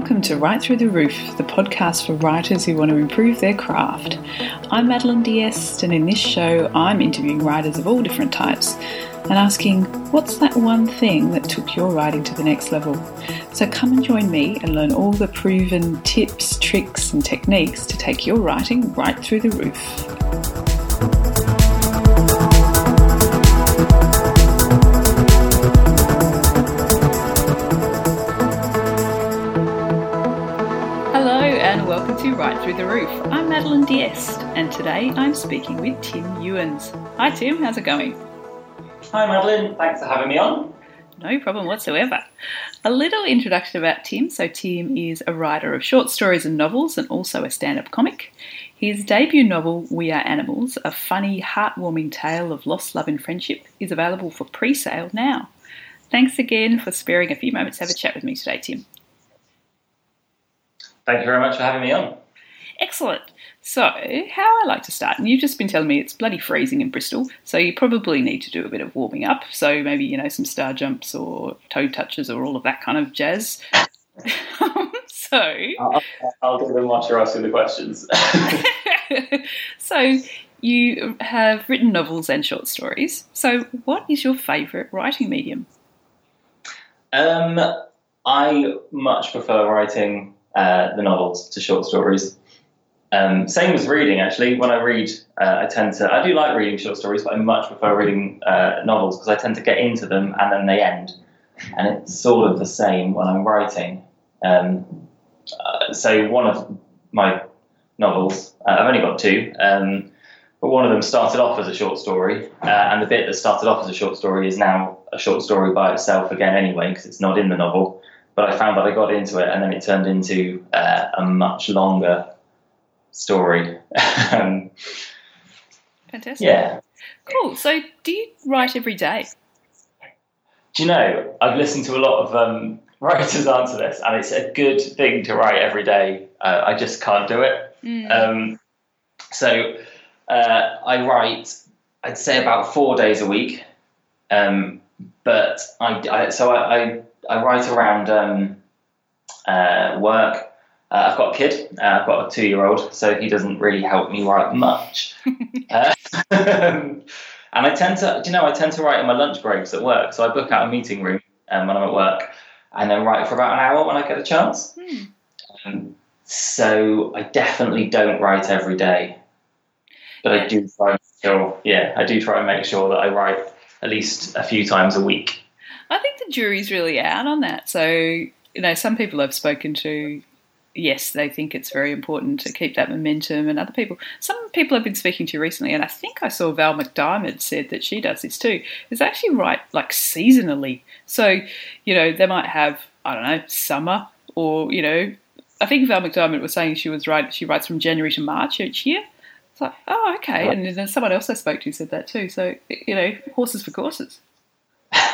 welcome to Write Through the Roof, the podcast for writers who want to improve their craft. I'm Madeline Diest, and in this show, I'm interviewing writers of all different types and asking, what's that one thing that took your writing to the next level? So come and join me and learn all the proven tips, tricks, and techniques to take your writing right through the roof. Through the Roof. I'm Madeline Diest, and today I'm speaking with Tim Ewins. Hi, Tim, how's it going? Hi, Madeline, thanks for having me on. No problem whatsoever. A little introduction about Tim. So, Tim is a writer of short stories and novels and also a stand up comic. His debut novel, We Are Animals, a funny, heartwarming tale of lost love and friendship, is available for pre sale now. Thanks again for sparing a few moments to have a chat with me today, Tim. Thank you very much for having me on. Excellent. So, how I like to start, and you've just been telling me it's bloody freezing in Bristol, so you probably need to do a bit of warming up. So, maybe, you know, some star jumps or toe touches or all of that kind of jazz. so, I'll, I'll do them once you're asking the questions. so, you have written novels and short stories. So, what is your favourite writing medium? Um, I much prefer writing uh, the novels to short stories. Um, same as reading, actually. When I read, uh, I tend to, I do like reading short stories, but I much prefer reading uh, novels because I tend to get into them and then they end. And it's sort of the same when I'm writing. Um, uh, so one of my novels, uh, I've only got two, um, but one of them started off as a short story, uh, and the bit that started off as a short story is now a short story by itself again, anyway, because it's not in the novel but I found that I got into it, and then it turned into uh, a much longer story. um, Fantastic. Yeah. Cool. So, do you write every day? Do you know? I've listened to a lot of um, writers answer this, and it's a good thing to write every day. Uh, I just can't do it. Mm. Um, so, uh, I write. I'd say about four days a week. Um, but I, I so I, I I write around um, uh, work. Uh, I've got a kid. Uh, I've got a two-year-old, so he doesn't really help me write much. Uh, and I tend to, you know, I tend to write in my lunch breaks at work. So I book out a meeting room um, when I'm at work, and then write for about an hour when I get a chance. Hmm. Um, so I definitely don't write every day, but I do try. Sure, yeah, I do try and make sure that I write at least a few times a week. I think the jury's really out on that. So, you know, some people I've spoken to, yes, they think it's very important to keep that momentum, and other people, some people I've been speaking to recently, and I think I saw Val McDiarmid said that she does this too, is actually write like seasonally. So, you know, they might have, I don't know, summer or, you know, I think Val McDiarmid was saying she was right. She writes from January to March each year. It's like, oh, okay. And then someone else I spoke to said that too. So you know, horses for courses.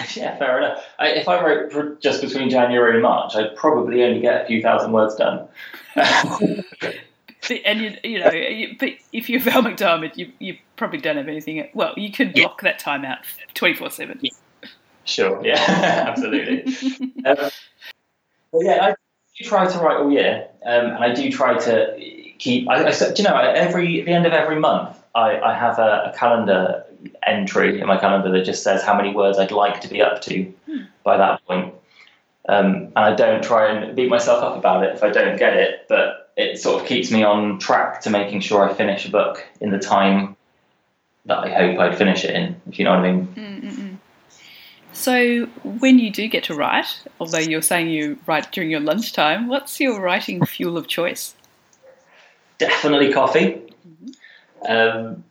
yeah, fair enough. I, if I wrote just between January and March, I'd probably only get a few thousand words done. and you, you know, you, but if you're Val McDiarmid, you you probably don't have anything. Well, you could block yeah. that time out twenty four seven. Sure. Yeah. Absolutely. um, yeah, I do try to write all year, um, and I do try to keep. I, I, do you know, every the end of every month, I, I have a, a calendar entry in my calendar that just says how many words I'd like to be up to hmm. by that point. Um, and I don't try and beat myself up about it if I don't get it, but it sort of keeps me on track to making sure I finish a book in the time that I hope I'd finish it in, if you know what I mean. Mm-mm. So, when you do get to write, although you're saying you write during your lunchtime, what's your writing fuel of choice? Definitely coffee. Mm-hmm. Um,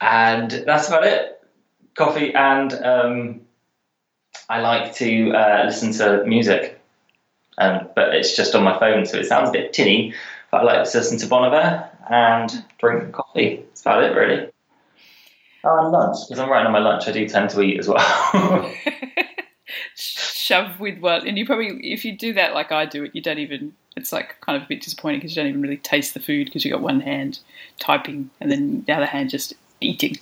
and that's about it. Coffee and um, I like to uh, listen to music, um, but it's just on my phone, so it sounds a bit tinny. But I like to listen to Bon Iver and drink coffee. That's about it, really. Oh, and lunch because I'm writing on my lunch. I do tend to eat as well. Shove with what? And you probably, if you do that like I do it, you don't even. It's like kind of a bit disappointing because you don't even really taste the food because you got one hand typing and then the other hand just eating.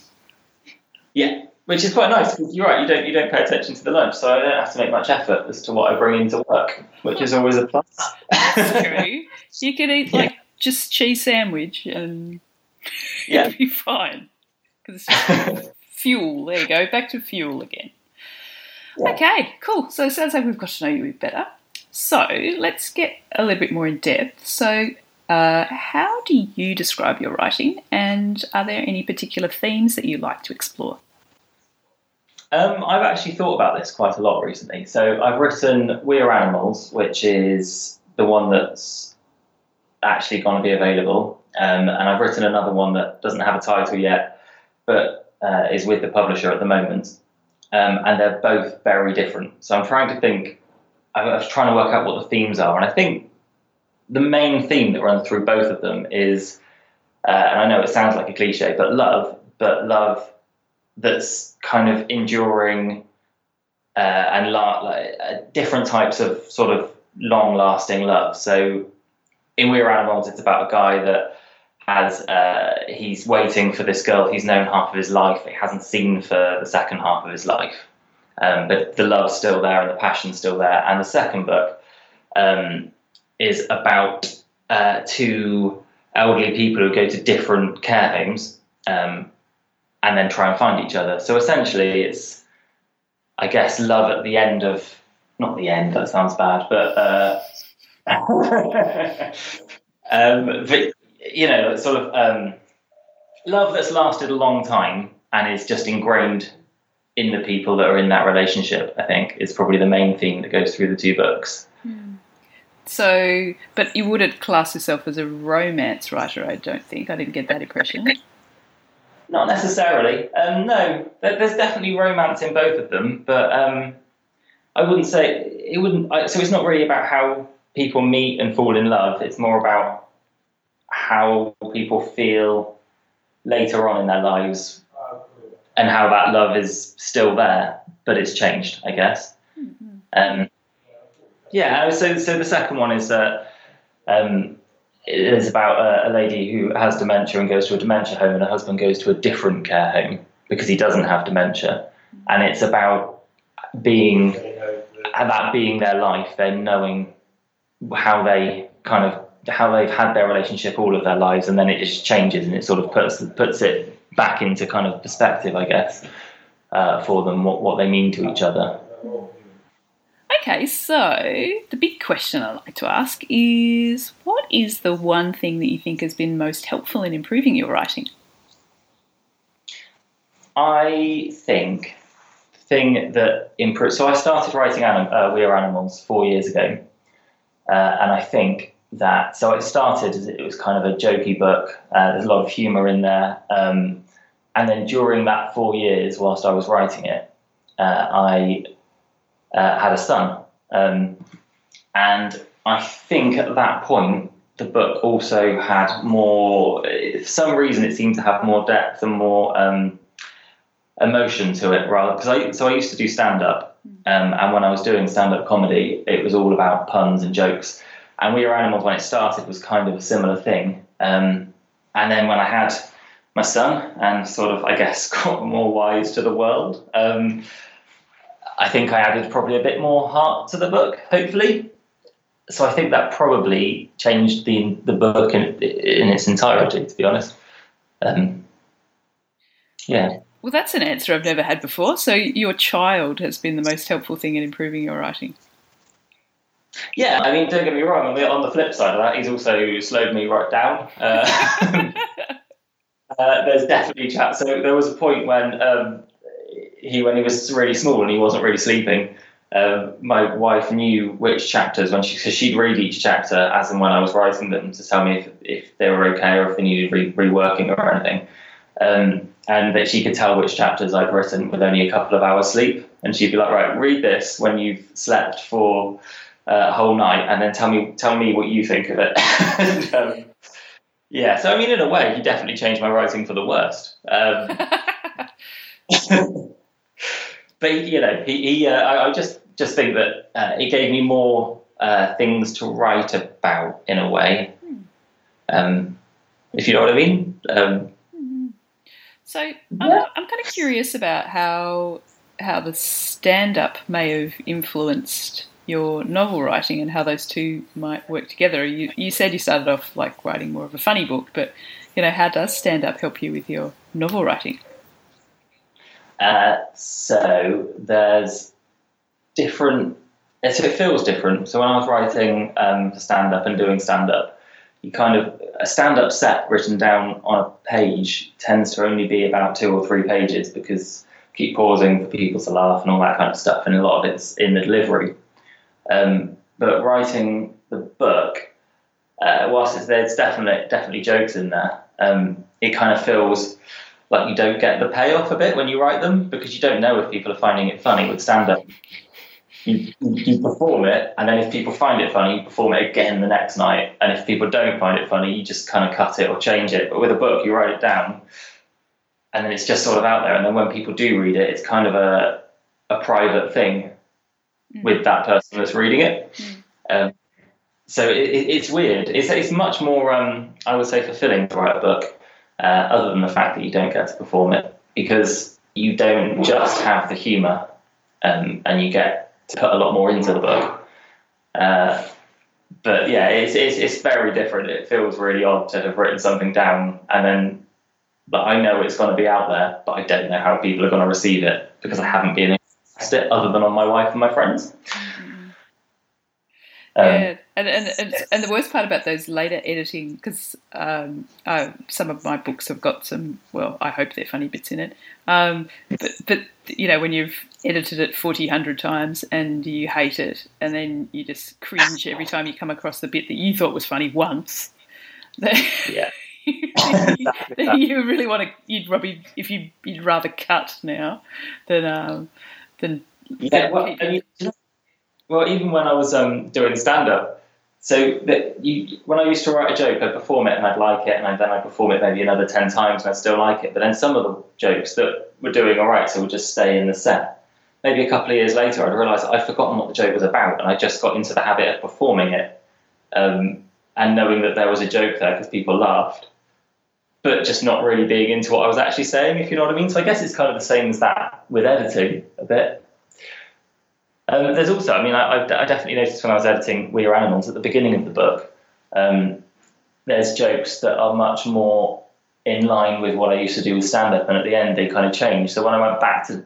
Yeah, which is quite nice because you're right. You don't you don't pay attention to the lunch, so I don't have to make much effort as to what I bring into work, which is always a plus. That's true. You could eat like yeah. just cheese sandwich and yeah. it'd be fine because fuel. There you go. Back to fuel again. Yeah. Okay, cool. So it sounds like we've got to know you a bit better. So let's get a little bit more in depth. So, uh, how do you describe your writing, and are there any particular themes that you like to explore? Um, I've actually thought about this quite a lot recently. So I've written We Are Animals, which is the one that's actually going to be available, um, and I've written another one that doesn't have a title yet, but uh, is with the publisher at the moment. Um, and they're both very different. So I'm trying to think. I was trying to work out what the themes are, and I think the main theme that runs through both of them is, uh, and I know it sounds like a cliche, but love, but love that's kind of enduring uh, and la- like, uh, different types of sort of long lasting love. So in We Are Animals, it's about a guy that has uh, he's waiting for this girl he's known half of his life, he hasn't seen for the second half of his life. Um, but the love's still there and the passion's still there. And the second book um, is about uh, two elderly people who go to different care homes. Um, and then try and find each other. So essentially, it's, I guess, love at the end of, not the end, that sounds bad, but, uh, um, but you know, sort of um, love that's lasted a long time and is just ingrained in the people that are in that relationship, I think, is probably the main theme that goes through the two books. Hmm. So, but you wouldn't class yourself as a romance writer, I don't think. I didn't get that impression. Not necessarily. Um, no, there's definitely romance in both of them, but um, I wouldn't say it wouldn't. So it's not really about how people meet and fall in love. It's more about how people feel later on in their lives and how that love is still there, but it's changed, I guess. Mm-hmm. Um, yeah. So, so the second one is that. Um, it is about a, a, lady who has dementia and goes to a dementia home, and her husband goes to a different care home because he doesn't have dementia. And it's about being that being their life, then knowing how they kind of how they've had their relationship all of their lives, and then it just changes and it sort of puts puts it back into kind of perspective, I guess, uh, for them what what they mean to each other. Okay, so the big question I like to ask is what is the one thing that you think has been most helpful in improving your writing? I think the thing that improved. So I started writing anim- uh, We Are Animals four years ago, uh, and I think that so it started as it was kind of a jokey book. Uh, there's a lot of humour in there, um, and then during that four years, whilst I was writing it, uh, I uh, had a son. Um, and I think at that point, the book also had more, for some reason, it seemed to have more depth and more um, emotion to it. Rather, because I so I used to do stand up, um, and when I was doing stand up comedy, it was all about puns and jokes. And We Are Animals when it started was kind of a similar thing. Um, and then when I had my son and sort of, I guess, got more wise to the world, um, I think I added probably a bit more heart to the book, hopefully. So I think that probably changed the the book in, in its entirety, to be honest. Um, yeah. Well, that's an answer I've never had before. So your child has been the most helpful thing in improving your writing. Yeah, I mean, don't get me wrong. On the, on the flip side of that, he's also slowed me right down. Uh, uh, there's definitely chat. So there was a point when um, he when he was really small and he wasn't really sleeping. Um, my wife knew which chapters when she because she'd read each chapter as and when I was writing them to tell me if, if they were okay or if they needed re- reworking or anything. Um, and that she could tell which chapters I'd written with only a couple of hours sleep. And she'd be like, "Right, read this when you've slept for uh, a whole night, and then tell me tell me what you think of it." and, um, yeah, so I mean, in a way, he definitely changed my writing for the worst. Um, but you know, he, he uh, I, I, just just think that uh, it gave me more uh, things to write about in a way. Um, if you know what I mean. Um, So I'm, I'm kind of curious about how how the stand up may have influenced your novel writing and how those two might work together. You, you said you started off like writing more of a funny book, but you know, how does stand up help you with your novel writing? Uh, so there's different. So it feels different. So when I was writing um, stand up and doing stand up, you kind of a stand up set written down on a page tends to only be about two or three pages because keep pausing for people to laugh and all that kind of stuff, and a lot of it's in the delivery. Um, but writing the book, uh, whilst there's definitely definitely jokes in there, um, it kind of feels like you don't get the payoff a bit when you write them because you don't know if people are finding it funny with stand up. You, you perform it, and then if people find it funny, you perform it again the next night. And if people don't find it funny, you just kind of cut it or change it. But with a book, you write it down, and then it's just sort of out there. And then when people do read it, it's kind of a a private thing mm. with that person that's reading it. Mm. Um, so it, it, it's weird. It's it's much more, um, I would say, fulfilling to write a book, uh, other than the fact that you don't get to perform it because you don't just have the humour, um, and you get to put a lot more into the book. Uh, but yeah, it's, it's, it's very different. It feels really odd to have written something down and then but I know it's going to be out there, but I don't know how people are going to receive it because I haven't been it other than on my wife and my friends. Um, yeah, and, and, and and the worst part about those later editing, because um, some of my books have got some, well, I hope they're funny bits in it. Um, but but you know when you've edited it 40, 100 times and you hate it, and then you just cringe every time you come across the bit that you thought was funny once. yeah. you really want to. You'd probably if you you'd rather cut now than um, than. Yeah, well, I mean, well, even when I was um, doing stand up, so that you when I used to write a joke, I'd perform it and I'd like it, and then I'd perform it maybe another ten times and I'd still like it. But then some of the jokes that were doing all right, so would just stay in the set. Maybe a couple of years later, I'd realise I'd forgotten what the joke was about, and I just got into the habit of performing it. Um, and knowing that there was a joke there because people laughed, but just not really being into what I was actually saying, if you know what I mean. So I guess it's kind of the same as that with editing a bit. Um, there's also, I mean, I, I, definitely noticed when I was editing We Are Animals at the beginning of the book, um, there's jokes that are much more in line with what I used to do with stand up, and at the end they kind of change. So when I went back to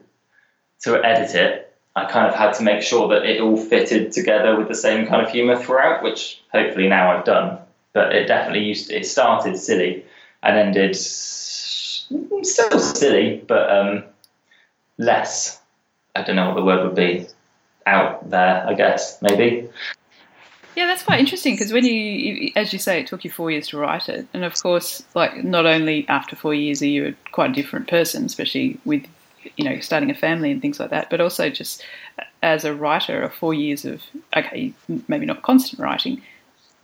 to edit it, I kind of had to make sure that it all fitted together with the same kind of humour throughout, which hopefully now I've done. But it definitely used to, it started silly and ended still silly, but um, less. I don't know what the word would be. Out there, I guess maybe. Yeah, that's quite interesting because when you, as you say, it took you four years to write it, and of course, like not only after four years are you quite a different person, especially with you know starting a family and things like that, but also just as a writer, of four years of okay, maybe not constant writing,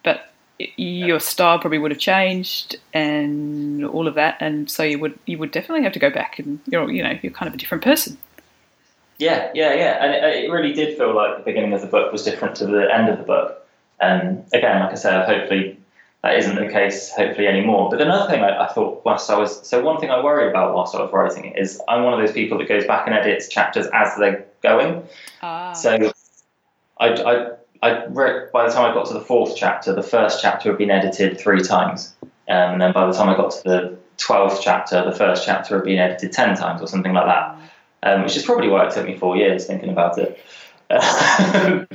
but your style probably would have changed and all of that, and so you would you would definitely have to go back and you're you know you're kind of a different person. Yeah, yeah, yeah, and it, it really did feel like the beginning of the book was different to the end of the book. And again, like I said, hopefully that isn't the case hopefully anymore. But another thing I, I, thought whilst I was so one thing I worried about whilst I was writing it is I'm one of those people that goes back and edits chapters as they're going. Ah. So I, I, I wrote by the time I got to the fourth chapter, the first chapter had been edited three times, um, and then by the time I got to the twelfth chapter, the first chapter had been edited ten times or something like that, um, which is probably why it took me four years thinking about it. Um,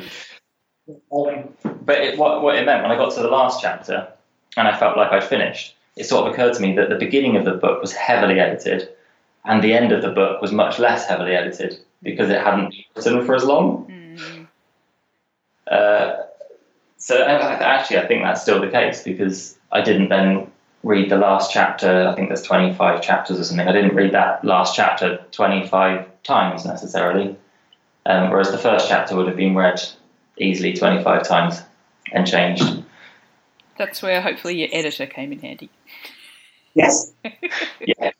but it, what, what it meant when I got to the last chapter and I felt like I'd finished, it sort of occurred to me that the beginning of the book was heavily edited and the end of the book was much less heavily edited because it hadn't been written for as long. Mm. Uh, so actually, I think that's still the case because I didn't then read the last chapter. I think there's 25 chapters or something. I didn't read that last chapter 25 times necessarily, um, whereas the first chapter would have been read easily 25 times and changed. That's where hopefully your editor came in handy. Yes. yeah.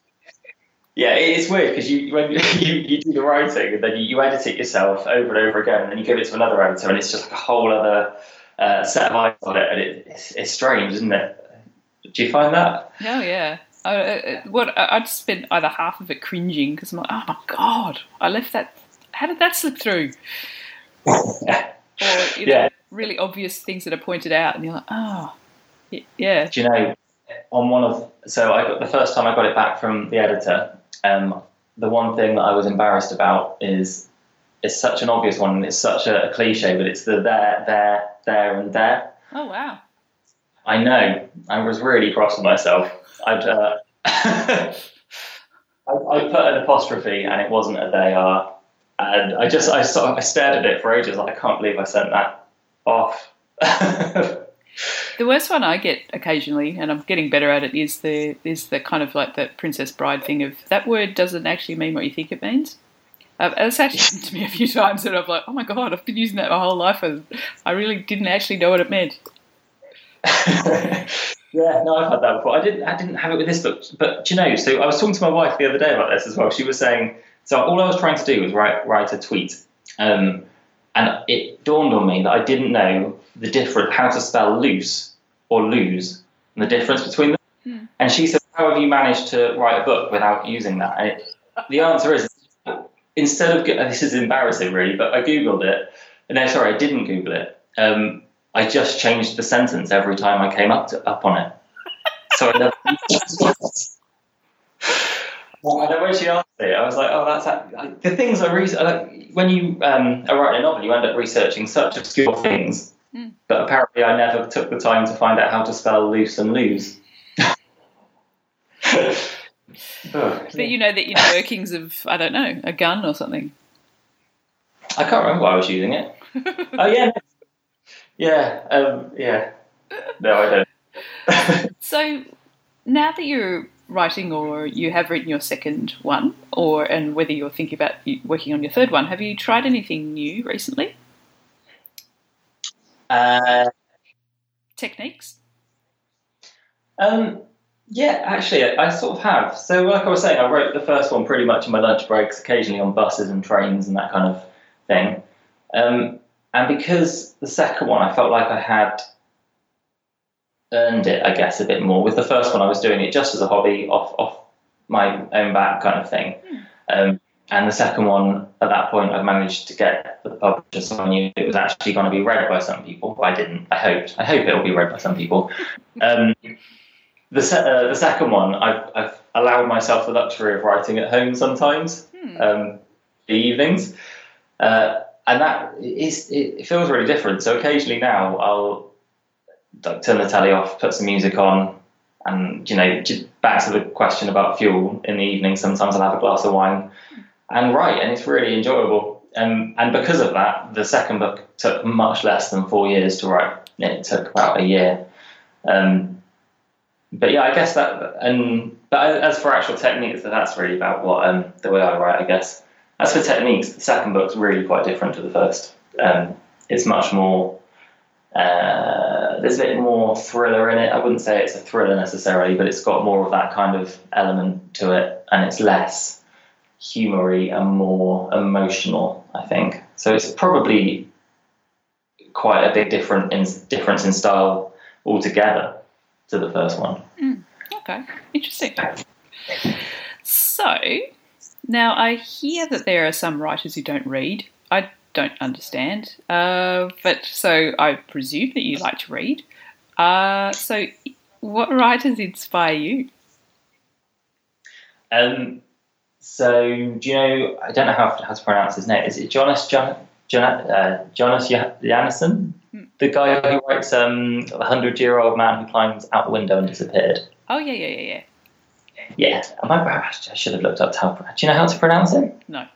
Yeah, it's weird because you when you, you do the writing and then you, you, edit it yourself over and over again, and then you give it to another editor, and it's just like a whole other uh, set of eyes on it, and it, it's, it's strange, isn't it? Do you find that? Oh yeah, I, what I just spent either half of it cringing because I'm like, oh my god, I left that. How did that slip through? or you know, yeah. really obvious things that are pointed out, and you're like, oh, yeah. Do you know? On one of so I got the first time I got it back from the editor. Um, the one thing that I was embarrassed about is it's such an obvious one and it's such a, a cliche, but it's the there, there, there, and there. Oh wow! I know. I was really cross with myself. I'd uh, I, I put an apostrophe and it wasn't a they are, and I just I sort of, I stared at it for ages. Like I can't believe I sent that off. the worst one I get occasionally, and I'm getting better at it, is the is the kind of like the Princess Bride thing of that word doesn't actually mean what you think it means. Uh, it's actually happened to me a few times, and I'm like, oh my god, I've been using that my whole life, and I really didn't actually know what it meant. yeah, no, I've had that before. I didn't, I didn't have it with this book, but you know, so I was talking to my wife the other day about this as well. She was saying, so all I was trying to do was write write a tweet, um, and it dawned on me that I didn't know the difference, how to spell loose or lose, and the difference between them. Hmm. And she said, "How have you managed to write a book without using that?" And it, the answer is, instead of this is embarrassing really, but I googled it. No, sorry, I didn't Google it. Um, I just changed the sentence every time I came up to, up on it. So I never. when she asked it, I was like, "Oh, that's that. the things I research. Like, when you um, are writing a novel, you end up researching such obscure things, mm. but apparently I never took the time to find out how to spell loose and lose. but you know that you know workings of I don't know a gun or something. I can't remember why I was using it. oh yeah, yeah, um, yeah. No, I don't. so now that you're writing, or you have written your second one, or and whether you're thinking about working on your third one, have you tried anything new recently? Uh, Techniques. Um. Yeah, actually, I, I sort of have. So, like I was saying, I wrote the first one pretty much in my lunch breaks, occasionally on buses and trains and that kind of thing. Um, and because the second one, I felt like I had earned it, I guess, a bit more. With the first one, I was doing it just as a hobby, off off my own back kind of thing. Mm. Um, and the second one, at that point, I managed to get the publisher so I knew it was actually going to be read by some people. I didn't. I hoped. I hope it will be read by some people. Um, the se- uh, the second one, I've, I've, allowed myself the luxury of writing at home sometimes, hmm. um, the evenings. Uh, and that is it feels really different. So occasionally now I'll like, turn the telly off, put some music on, and you know, back to the question about fuel in the evening. Sometimes I'll have a glass of wine and write, and it's really enjoyable. Um, and because of that, the second book took much less than four years to write. It took about a year. Um, but yeah, I guess that. And but as for actual techniques, that's really about what um, the way I write, I guess. As for techniques, the second book's really quite different to the first. Um, it's much more. Uh, there's a bit more thriller in it. I wouldn't say it's a thriller necessarily, but it's got more of that kind of element to it, and it's less humory and more emotional. I think so. It's probably quite a big different in, difference in style altogether to the first one. Mm, okay, interesting. So, now, I hear that there are some writers who don't read. I don't understand. Uh, but so I presume that you like to read. Uh, so, what writers inspire you? Um, so, do you know, I don't know how, how to pronounce his name. Is it Jonas, John, John, uh, Jonas Jonasson? Hmm. The guy who writes um, The Hundred Year Old Man Who Climbs Out the Window and Disappeared. Oh, yeah, yeah, yeah, yeah. Yeah, I should have looked up how. Do you know how to pronounce it? No.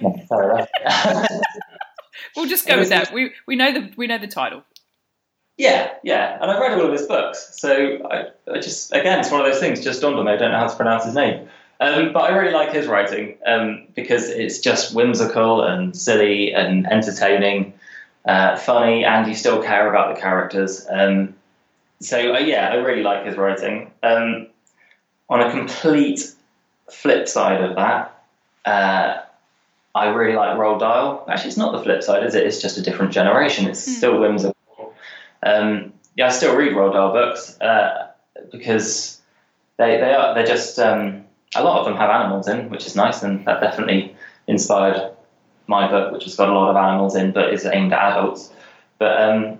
no sorry. we'll just go with that. We we know the we know the title. Yeah, yeah, and I've read all of his books, so I, I just again it's one of those things. Just dawned on me. I don't know how to pronounce his name, um, but I really like his writing um, because it's just whimsical and silly and entertaining, uh, funny, and you still care about the characters. Um, so uh, yeah, I really like his writing. Um, on a complete flip side of that, uh, I really like Roald Dahl. Actually, it's not the flip side, is it? It's just a different generation. It's mm. still whimsical. Um, yeah, I still read Roald Dahl books uh, because they they are they're just um, a lot of them have animals in, which is nice, and that definitely inspired my book, which has got a lot of animals in, but is aimed at adults. But um,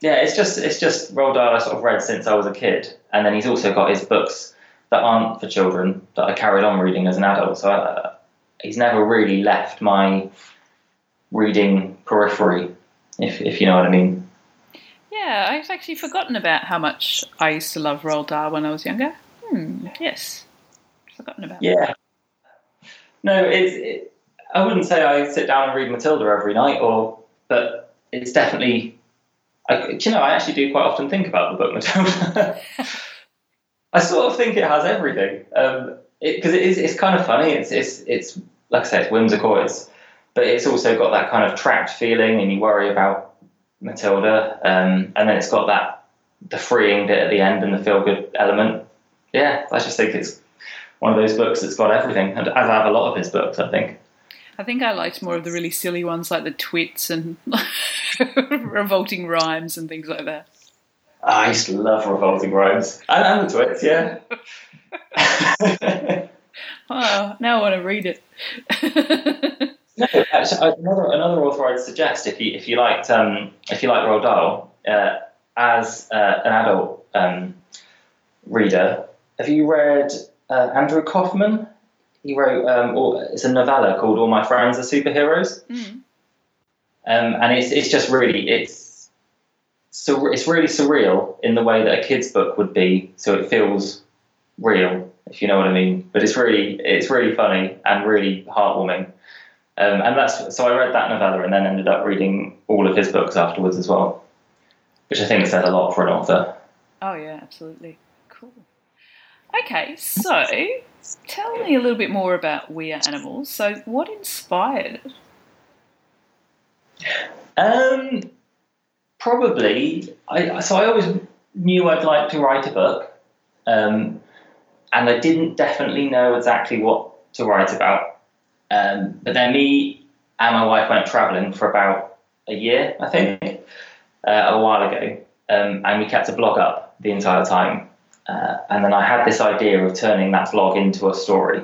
yeah, it's just it's just Roald Dahl I sort of read since I was a kid, and then he's also got his books that aren't for children that I carried on reading as an adult. So I, uh, he's never really left my reading periphery, if if you know what I mean. Yeah, I've actually forgotten about how much I used to love Roald Dahl when I was younger. Hmm, yes, forgotten about. Yeah. No, it's. It, I wouldn't say I sit down and read Matilda every night, or but it's definitely. I, you know, I actually do quite often think about the book Matilda. I sort of think it has everything because um, it, it is. It's kind of funny. It's it's it's like I said, it's whimsical. It's but it's also got that kind of trapped feeling, and you worry about Matilda, um, and then it's got that the freeing bit at the end and the feel good element. Yeah, I just think it's one of those books that's got everything, and as I have a lot of his books, I think. I think I liked more of the really silly ones like the twits and revolting rhymes and things like that. I used to love revolting rhymes and, and the twits, yeah. oh, now I want to read it. no, actually, another another author I'd suggest if you if you liked um, if you like Roald Dahl uh, as uh, an adult um, reader, have you read uh, Andrew Kaufman? He wrote um, all, it's a novella called All My Friends Are Superheroes, mm. um, and it's it's just really it's so it's really surreal in the way that a kid's book would be. So it feels real, if you know what I mean. But it's really it's really funny and really heartwarming. Um, and that's so I read that novella and then ended up reading all of his books afterwards as well, which I think said a lot for an author. Oh yeah, absolutely. Cool. Okay, so tell me a little bit more about We Are Animals. So, what inspired it? Um, probably. I so I always knew I'd like to write a book, um, and I didn't definitely know exactly what to write about. Um, but then me and my wife went travelling for about a year, I think, uh, a while ago, um, and we kept a blog up the entire time. Uh, and then I had this idea of turning that blog into a story,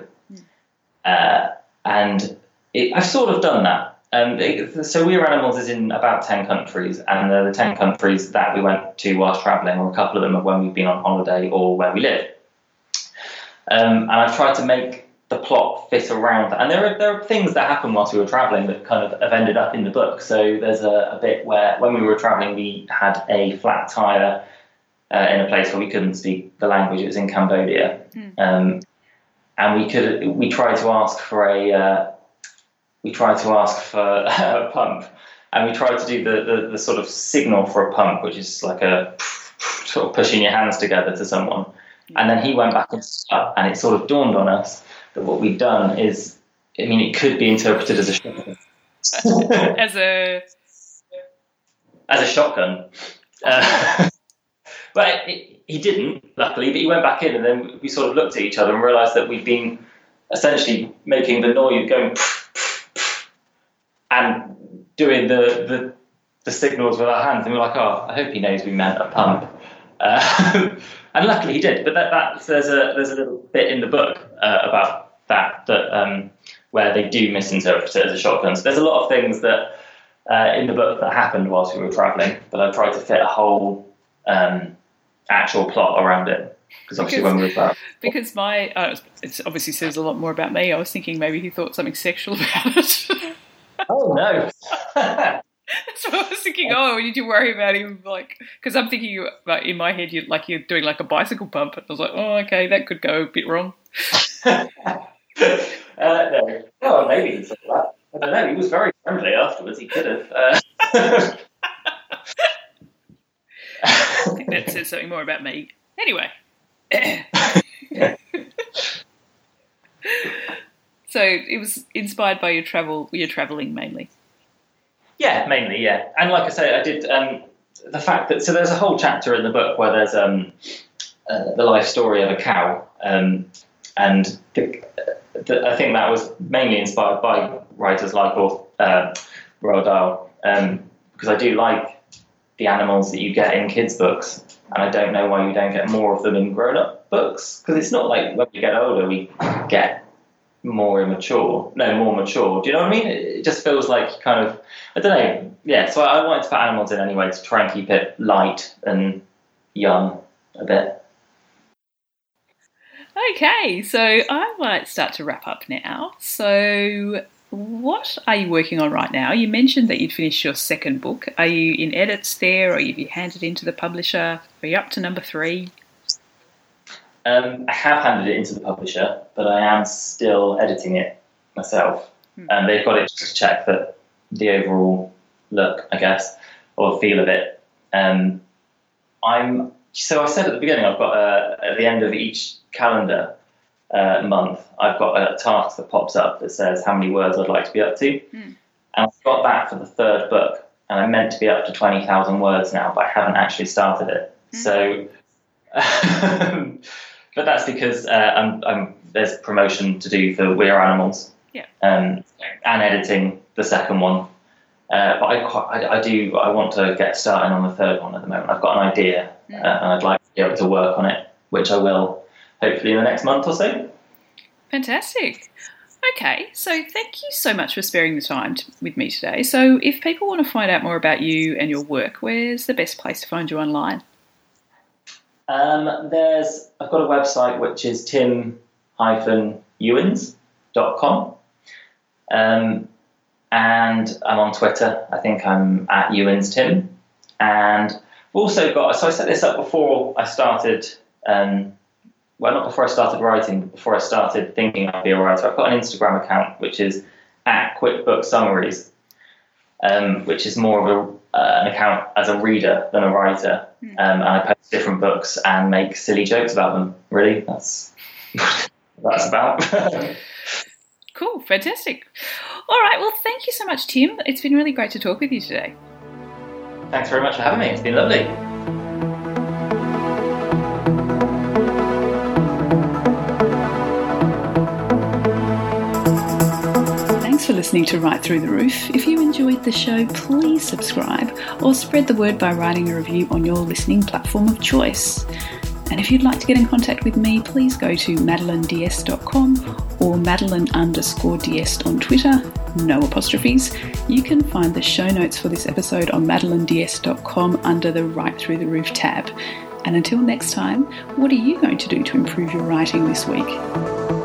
uh, and it, I've sort of done that. Um, it, so We Are Animals is in about 10 countries, and they're the 10 countries that we went to whilst travelling, or a couple of them are when we've been on holiday or where we live. Um, and I've tried to make the plot fit around that. And there are there are things that happen whilst we were traveling that kind of have ended up in the book. So there's a, a bit where when we were traveling, we had a flat tire uh, in a place where we couldn't speak the language. It was in Cambodia, mm. um, and we could we tried to ask for a uh, we tried to ask for a pump. And we tried to do the, the, the sort of signal for a pump, which is like a sort of pushing your hands together to someone. And then he went back and and it sort of dawned on us that what we'd done is, I mean, it could be interpreted as a shotgun. as a as a shotgun. Uh, but it, it, he didn't, luckily. But he went back in, and then we sort of looked at each other and realised that we'd been essentially making the noise of going and doing the, the the signals with our hands, and we are like, "Oh, I hope he knows we meant a pump." Uh, and luckily he did. But that, that there's a there's a little bit in the book uh, about that that um, where they do misinterpret it as a shotgun. So there's a lot of things that uh, in the book that happened whilst we were traveling, but I tried to fit a whole um, actual plot around it. Because obviously, because, when we were because my uh, it obviously says a lot more about me. I was thinking maybe he thought something sexual about it. Oh no. So I was thinking, oh, you need to worry about him, like, because I'm thinking, like, in my head, you're like you're doing like a bicycle pump. And I was like, oh, okay, that could go a bit wrong. uh, no, well, maybe he that. I don't know. He was very friendly afterwards. He could have. Uh... I think that says something more about me. Anyway. So it was inspired by your travel. Your traveling mainly. Yeah, mainly, yeah. And like I say, I did um, the fact that so there's a whole chapter in the book where there's um, uh, the life story of a cow, um, and the, the, I think that was mainly inspired by writers like uh, Roald Dahl, um, because I do like the animals that you get in kids' books, and I don't know why you don't get more of them in grown-up books because it's not like when we get older we get more immature, no, more mature. Do you know what I mean? It just feels like kind of, I don't know. Yeah, so I wanted to put animals in anyway to try and keep it light and young a bit. Okay, so I might start to wrap up now. So, what are you working on right now? You mentioned that you'd finished your second book. Are you in edits there, or have you handed it into the publisher? Are you up to number three? Um, I have handed it into the publisher, but I am still editing it myself. Hmm. And they've got it just to check that the overall look, I guess, or feel of it. Um, I'm so I said at the beginning, I've got a, at the end of each calendar uh, month, I've got a task that pops up that says how many words I'd like to be up to. Mm. And I've got that for the third book, and I'm meant to be up to 20,000 words now, but I haven't actually started it. Mm. So, but that's because uh, I'm, I'm, there's promotion to do for We Are Animals yeah. um, and editing the second one. Uh, but I, I, I, do I want to get started on the third one at the moment. I've got an idea, mm. uh, and I'd like to be able to work on it, which I will hopefully in the next month or so. Fantastic. Okay, so thank you so much for sparing the time to, with me today. So, if people want to find out more about you and your work, where's the best place to find you online? Um, there's I've got a website which is tim-ewins.com. Um, and I'm on Twitter. I think I'm at Ewins Tim. And I've also got so I set this up before I started um, well, not before I started writing, but before I started thinking I'd be a writer, I've got an Instagram account which is at QuickBook Summaries, um, which is more of a, uh, an account as a reader than a writer. Mm. Um, and I post different books and make silly jokes about them. Really, that's that's about. cool, fantastic. All right, well, thank you so much, Tim. It's been really great to talk with you today. Thanks very much for having me. It's been lovely. Listening to Write Through the Roof. If you enjoyed the show, please subscribe or spread the word by writing a review on your listening platform of choice. And if you'd like to get in contact with me, please go to madelineds.com or madeline underscore ds on Twitter, no apostrophes. You can find the show notes for this episode on madelineds.com under the Write Through the Roof tab. And until next time, what are you going to do to improve your writing this week?